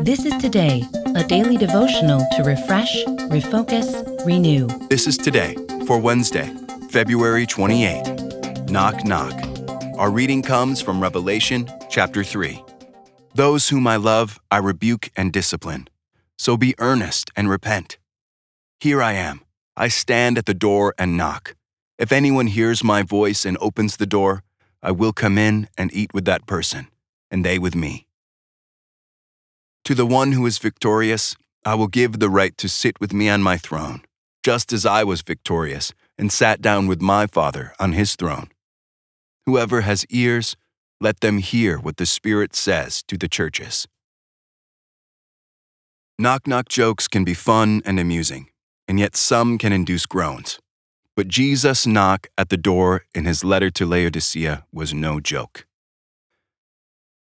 This is Today, a daily devotional to refresh, refocus, renew. This is today for Wednesday, February 28. Knock, knock. Our reading comes from Revelation chapter 3. Those whom I love, I rebuke and discipline. So be earnest and repent. Here I am. I stand at the door and knock. If anyone hears my voice and opens the door, I will come in and eat with that person, and they with me. To the one who is victorious, I will give the right to sit with me on my throne, just as I was victorious and sat down with my Father on his throne. Whoever has ears, let them hear what the Spirit says to the churches. Knock knock jokes can be fun and amusing, and yet some can induce groans. But Jesus' knock at the door in his letter to Laodicea was no joke.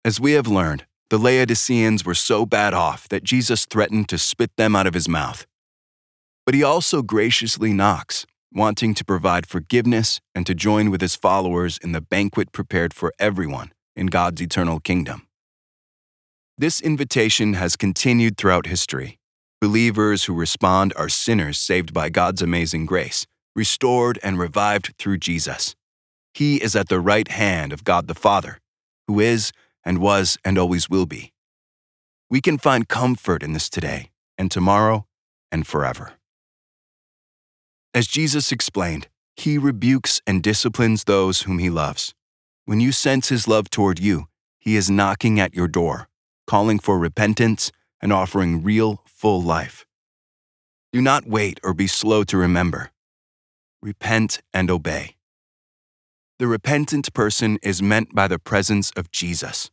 As we have learned, the Laodiceans were so bad off that Jesus threatened to spit them out of his mouth. But he also graciously knocks, wanting to provide forgiveness and to join with his followers in the banquet prepared for everyone in God's eternal kingdom. This invitation has continued throughout history. Believers who respond are sinners saved by God's amazing grace, restored and revived through Jesus. He is at the right hand of God the Father, who is and was and always will be. We can find comfort in this today and tomorrow and forever. As Jesus explained, he rebukes and disciplines those whom he loves. When you sense his love toward you, he is knocking at your door, calling for repentance and offering real, full life. Do not wait or be slow to remember. Repent and obey. The repentant person is meant by the presence of Jesus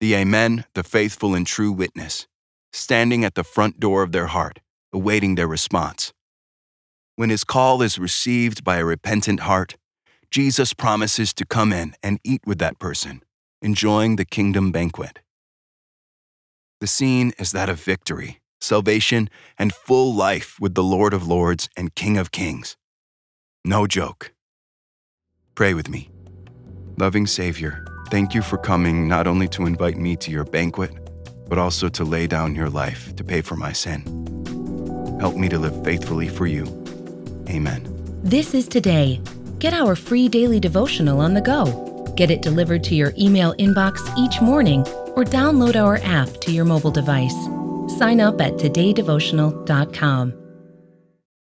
the Amen, the faithful and true witness, standing at the front door of their heart, awaiting their response. When his call is received by a repentant heart, Jesus promises to come in and eat with that person, enjoying the kingdom banquet. The scene is that of victory, salvation, and full life with the Lord of Lords and King of Kings. No joke. Pray with me. Loving Savior, Thank you for coming not only to invite me to your banquet, but also to lay down your life to pay for my sin. Help me to live faithfully for you. Amen. This is Today. Get our free daily devotional on the go. Get it delivered to your email inbox each morning or download our app to your mobile device. Sign up at todaydevotional.com.